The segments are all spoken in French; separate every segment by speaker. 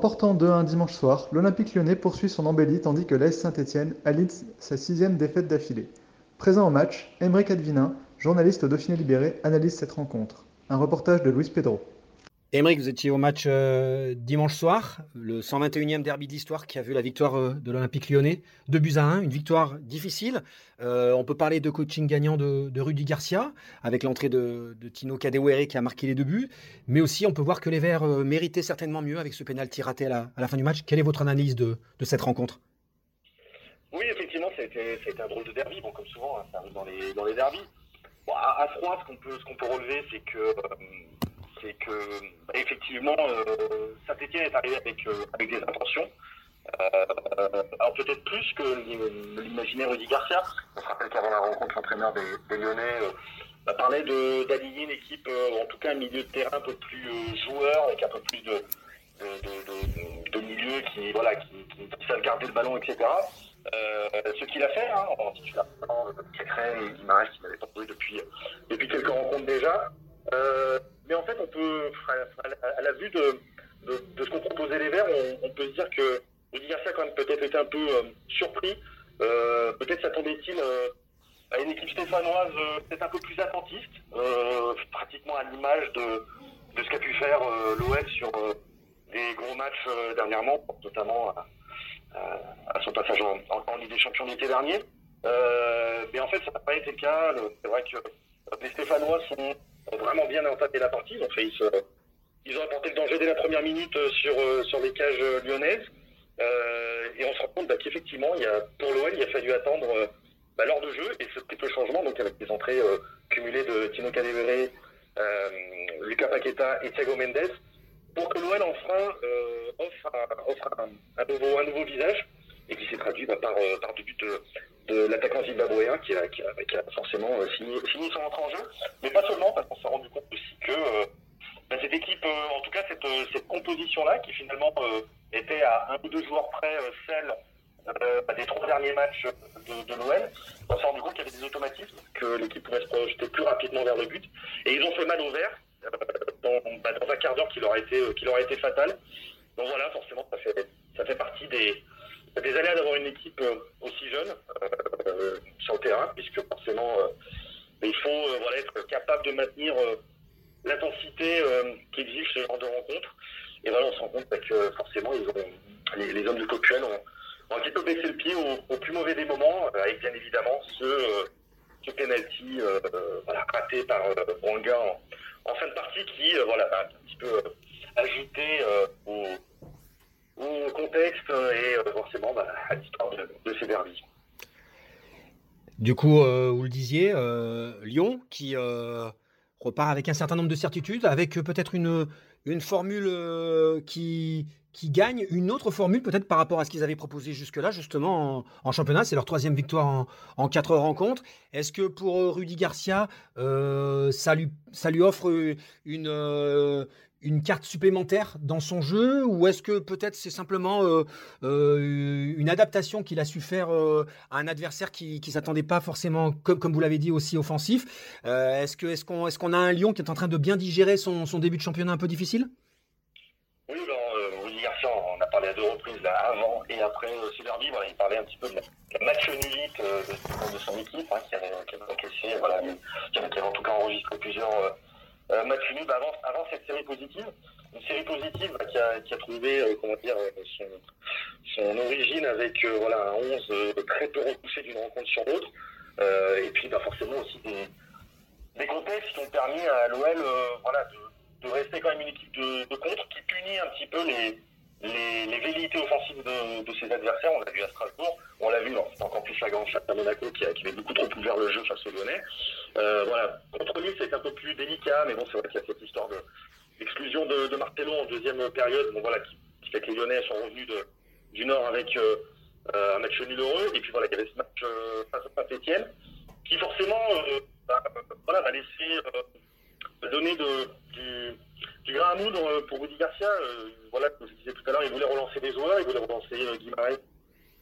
Speaker 1: l'emportant 2-1 dimanche soir, l'Olympique lyonnais poursuit son embellie tandis que l'AS Saint-Etienne allie sa sixième défaite d'affilée. Présent au match, Emre Advinin, journaliste au Dauphiné Libéré, analyse cette rencontre. Un reportage de Luis Pedro.
Speaker 2: Émeric, vous étiez au match euh, dimanche soir, le 121e derby d'histoire qui a vu la victoire euh, de l'Olympique lyonnais, 2 buts à 1, une victoire difficile. Euh, on peut parler de coaching gagnant de, de Rudy Garcia, avec l'entrée de, de Tino Kadewere qui a marqué les deux buts, mais aussi on peut voir que les Verts méritaient certainement mieux avec ce pénalty raté à la, fin du match. Quelle est votre analyse de, de cette rencontre?
Speaker 3: Oui, effectivement, été un drôle de derby, comme souvent, hein, ça arrive dans les, dans derbys. À, froid, ce qu'on peut, relever, c'est que, c'est que effectivement, euh, Saint-Etienne est arrivé avec, euh, avec des intentions. Euh, alors peut-être plus que l'im- l'imaginait Rudy Garcia. On se rappelle qu'avant la rencontre, l'entraîneur des, Lyonnais parlait d'aligner une équipe, en tout cas un milieu de terrain un peu plus joueur, avec un peu plus de, de, milieu qui, voilà, qui, savent garder le ballon, etc. Ce qu'il a fait, hein, en titulaire, Cacré et Guimaraes qui n'avaient pas joué depuis, depuis quelques rencontres déjà. Euh, mais en fait, on peut, à la- vue de, ce qu'ont proposé les Verts, on, peut se dire que Garcia, quand même, peut-être été un peu euh, surpris. Euh, peut-être s'attendait-il à une équipe stéphanoise peut-être un peu plus attentiste, pratiquement à l'image de, ce qu'a pu faire l'OL sur des gros matchs dernièrement, notamment à, son passage en, Ligue des Champions l'été dernier. Mais en fait, ça n'a pas été le cas. C'est vrai que les Stéphanois sont ont vraiment bien entamé la partie. Ils ont failli se, ils ont apporté le danger dès la première minute euh, sur, euh, sur les cages euh, lyonnaises. Euh, et on se rend compte bah, qu'effectivement, pour l'OL, il a fallu attendre euh, bah, l'heure de jeu et ce triple changement, donc avec des entrées euh, cumulées de Tino Cadevere, euh, Lucas Paqueta et Thiago Mendes, pour que l'OL enfin euh, offre, un, nouveau, visage et qui s'est traduit bah, par, euh, par du but l'attaquant zimbabwéen qui a, qui a, forcément euh, signé, signé son entrée en jeu. Mais pas seulement, parce qu'on s'est rendu compte aussi que euh, bah, cette équipe, euh, en tout cas cette, cette composition-là, qui finalement était à un ou deux joueurs près celle des trois derniers matchs de, de l'OL, on s'est rendu compte qu'il y avait des automatismes, que l'équipe pouvait se projeter plus rapidement vers le but. Et ils ont fait mal au vert dans, bah, dans un quart d'heure qui leur a été, qui leur a été fatal. Donc voilà, forcément, ça fait, ça fait partie des, des aléas d'avoir une équipe euh, aussi jeune euh, sur le terrain, puisque forcément, euh, il faut être capable de maintenir l'intensité euh, qu'exige ce genre de rencontre. Et voilà, on se rend compte bah, que forcément, les, hommes de Coquel ont, ont un petit peu baissé le pied au, plus mauvais des moments, avec bien évidemment ce, penalty raté par euh, en, fin de partie qui voilà, a un petit peu ajouté au, contexte et euh, forcément bah, à l'histoire de, ces derbies.
Speaker 2: Du coup, euh, vous le disiez, euh, Lyon qui repart avec un certain nombre de certitudes, avec peut-être une, une formule qui, qui gagne, une autre formule peut-être par rapport à ce qu'ils avaient proposé jusque-là, justement en, championnat. C'est leur troisième victoire en, en quatre rencontres. Est-ce que pour Rudy Garcia, ça, lui, ça lui offre une, une carte supplémentaire dans son jeu ou est-ce que peut-être c'est simplement euh, euh, une adaptation qu'il a su faire euh, à un adversaire qui ne s'attendait pas forcément, comme, vous l'avez dit, aussi offensif Est-ce qu'on a un Lyon qui est en train de bien digérer son, début de championnat un peu difficile?
Speaker 3: Oui, alors, Rudy Garcia, on a parlé à deux reprises avant et après ce derby. Il parlait un petit peu de la, match nullite de, son équipe, hein, qui, avait, encaissé, qui avait en tout cas enregistré plusieurs euh, nuls bah, avant, avant cette série positive. Une série positive bah, qui, a, trouvé euh, comment dire, euh, son, origine avec voilà, un 11 euh, très peu repoussé d'une rencontre sur l'autre. Et puis bah, forcément aussi des, des contextes qui ont permis à l'OL voilà, de, de rester quand même une équipe de, de contre qui punit un petit peu les, les, les velléités offensives de, de ses adversaires. On l'a vu à Strasbourg, On l'a vu, c'est encore plus flagrant face à Monaco qui, qui avait beaucoup trop ouvert le jeu face aux Lyonnais. voilà, contre Nice, c'est un peu plus délicat, mais bon, c'est vrai qu'il y a cette histoire d'exclusion de, de, Martello en deuxième période, bon, voilà, qui, qui, fait que les Lyonnais sont revenus de, du Nord avec un match nul heureux. Et puis voilà, il y avait ce match face à Saint-Etienne, qui forcément bah, voilà, va laisser donner du, grain à moudre pour Rudy Garcia. Euh, voilà, comme je disais tout à l'heure, il voulait relancer des joueurs, il voulait relancer euh, Guimarães,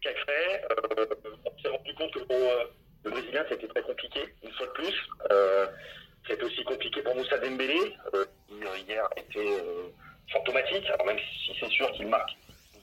Speaker 3: Cacré. Euh, on s'est rendu compte que pour euh, le Brésilien, c'était très compliqué, une fois de plus. Euh, c'était aussi compliqué pour Moussa Dembélé, qui hier été fantomatique, même si c'est sûr qu'il marque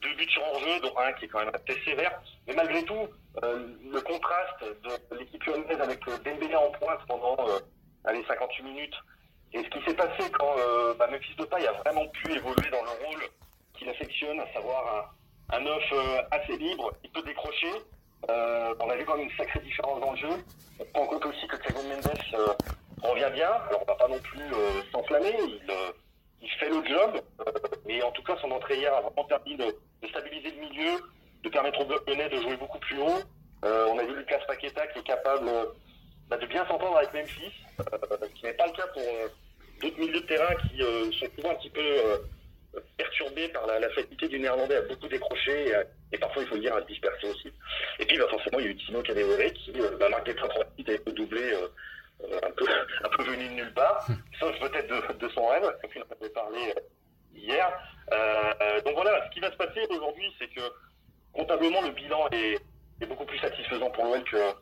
Speaker 3: deux buts sur enjeu, dont un qui est quand même assez sévère. Mais malgré tout, le contraste de l'équipe lyonnaise avec Dembélé en pointe pendant allez, 58 minutes, et ce qui s'est passé quand euh, bah, Memphis a vraiment pu évoluer dans le rôle qu'il affectionne, à savoir un, œuf euh, assez libre, il peut décrocher. Euh, on a vu quand même une sacrée différence dans le jeu. On prend en compte aussi que Thiago Mendes euh, revient bien. Alors on va pas non plus s'enflammer, il, fait le job. mais en tout cas, son entrée hier a vraiment permis de, stabiliser le milieu, de permettre au bloc de jouer beaucoup plus haut. on a vu Lucas Paqueta qui est capable bah, de bien s'entendre avec Memphis, qui n'est pas le cas pour d'autres milieux de terrain qui euh, sont souvent un petit peu euh, perturbés par la, la fatiguité du néerlandais à beaucoup décrocher et, et, parfois, il faut le dire, à se disperser aussi. Et puis, bah, forcément, il y a eu Tino Cadevore qui euh, bah, marque des et peut doubler euh, un, peu, un peu venu de nulle part, sauf peut-être de, de, son rêve, comme il en avait parlé hier. Euh, donc voilà, ce qui va se passer aujourd'hui, c'est que comptablement, le bilan est, est beaucoup plus satisfaisant pour l'OL que euh,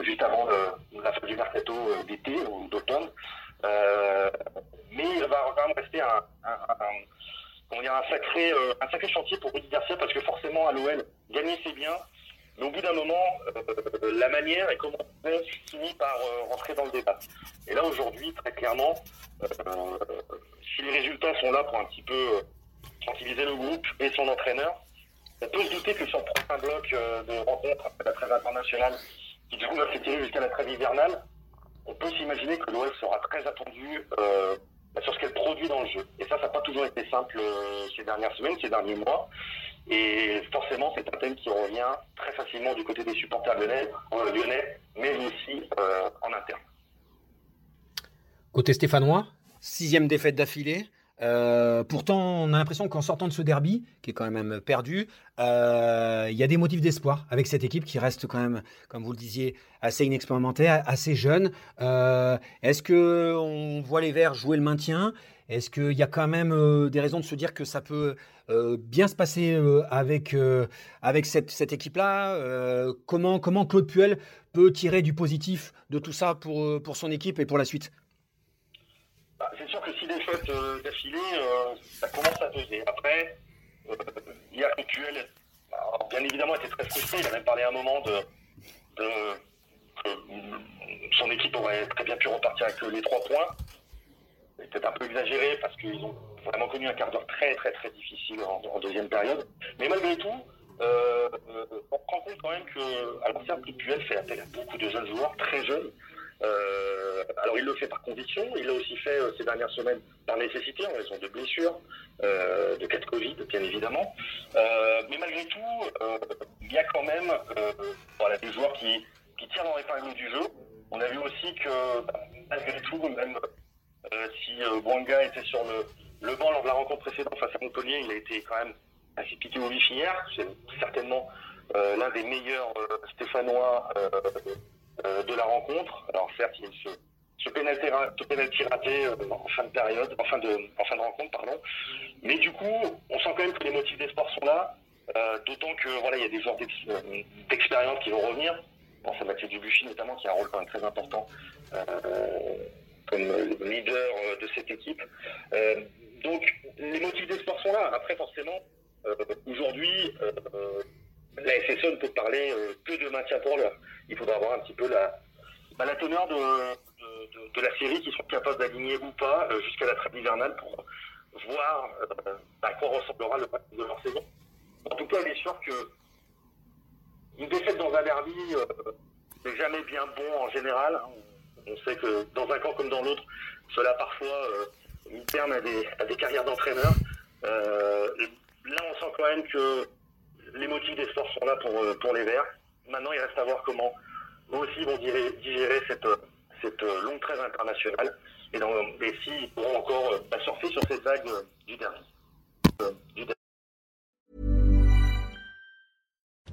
Speaker 3: juste avant la fin du mercato d'été ou d'automne. Euh, mais il va quand rester un, un, un, un, sacré, euh, un sacré chantier pour Rudy Garcia parce que forcément à l'OL, gagner c'est bien, mais au bout d'un moment, euh, la manière et comment on finit par euh, rentrer dans le débat. Et là aujourd'hui, très clairement, euh, si les résultats sont là pour un petit peu tranquilliser le groupe et son entraîneur, on peut se douter que sur le prochain bloc de rencontre après la trêve internationale, qui du coup va s'étirer jusqu'à la trêve hivernale, on peut s'imaginer que l'OL sera très attendu euh, sur ce qu'elle produit dans le jeu. Et ça, ça n'a pas toujours été simple euh, ces dernières semaines, ces derniers mois. Et forcément, c'est un thème qui revient très facilement du côté des supporters lyonnais, euh, lyonnais mais aussi euh, en interne.
Speaker 2: Côté stéphanois, sixième défaite d'affilée. Euh, pourtant, on a l'impression qu'en sortant de ce derby, qui est quand même perdu, euh, il y a des motifs d'espoir avec cette équipe qui reste quand même, comme vous le disiez, assez inexpérimentée, assez jeune. Euh, Est-ce que on voit les Verts jouer le maintien? Est-ce qu'il y a quand même des raisons de se dire que ça peut bien se passer avec avec cette, cette équipe-là? Comment comment Claude Puel peut tirer du positif de tout ça pour pour son équipe et pour la suite?
Speaker 3: C'est sûr que si des fêtes euh, d'affilée, euh, ça commence à peser. Après, euh, hier, Puel, bien évidemment, était très frustré. Il a même parlé à un moment de, que son équipe aurait très bien pu repartir avec les trois points. C'est peut-être un peu exagéré parce qu'ils ont vraiment connu un quart d'heure très très très difficile en, deuxième période. Mais malgré tout, euh, on rend compte quand même que l'ancien Puel fait appel à beaucoup de jeunes joueurs, très jeunes, euh, alors il le fait par conviction, il l'a aussi fait euh, ces dernières semaines par nécessité en raison de blessures, euh, de cas de Covid bien évidemment. Mais malgré tout, il y a quand même des joueurs qui, qui tirent dans l'épingle du jeu. On a vu aussi que malgré tout, même si Bouanga était sur le, banc lors de la rencontre précédente face à Montpellier, il a été quand même assez piqué au vif hier. C'est certainement l'un des meilleurs Stéphanois de la rencontre. Alors certes, il y a ce, ce pénalty, raté euh, en fin de période, en fin de, en fin de rencontre, pardon. Mais du coup, on sent quand même que les motifs d'espoir sont là, euh, d'autant que voilà, il y a des joueurs euh, d'expérience qui vont revenir. Bon, c'est Mathieu Dubuchy notamment qui a un rôle quand même très important euh, comme leader de cette équipe. Euh, donc les motifs d'espoir sont là. Après forcément, aujourd'hui, la SSE ne peut parler que de maintien pour l'heure il faudra avoir un petit peu la, bah, la teneur de, la série qui sont capables d'aligner ou pas euh, jusqu'à la trêve hivernale pour voir euh, à quoi ressemblera le match de leur saison. En tout cas, il est sûr que une défaite dans un derby euh, n'est jamais bien bon en général. On sait que dans un camp comme dans l'autre, cela parfois euh, à des, carrières d'entraîneurs. Euh, là, on sent quand même que les motifs des sports sont là pour, pour les Verts. Maintenant, il reste à voir comment eux aussi vont digérer cette, cette longue trêve internationale et, dans, et s'ils pourront encore bah, surfer sur cette vague du derby.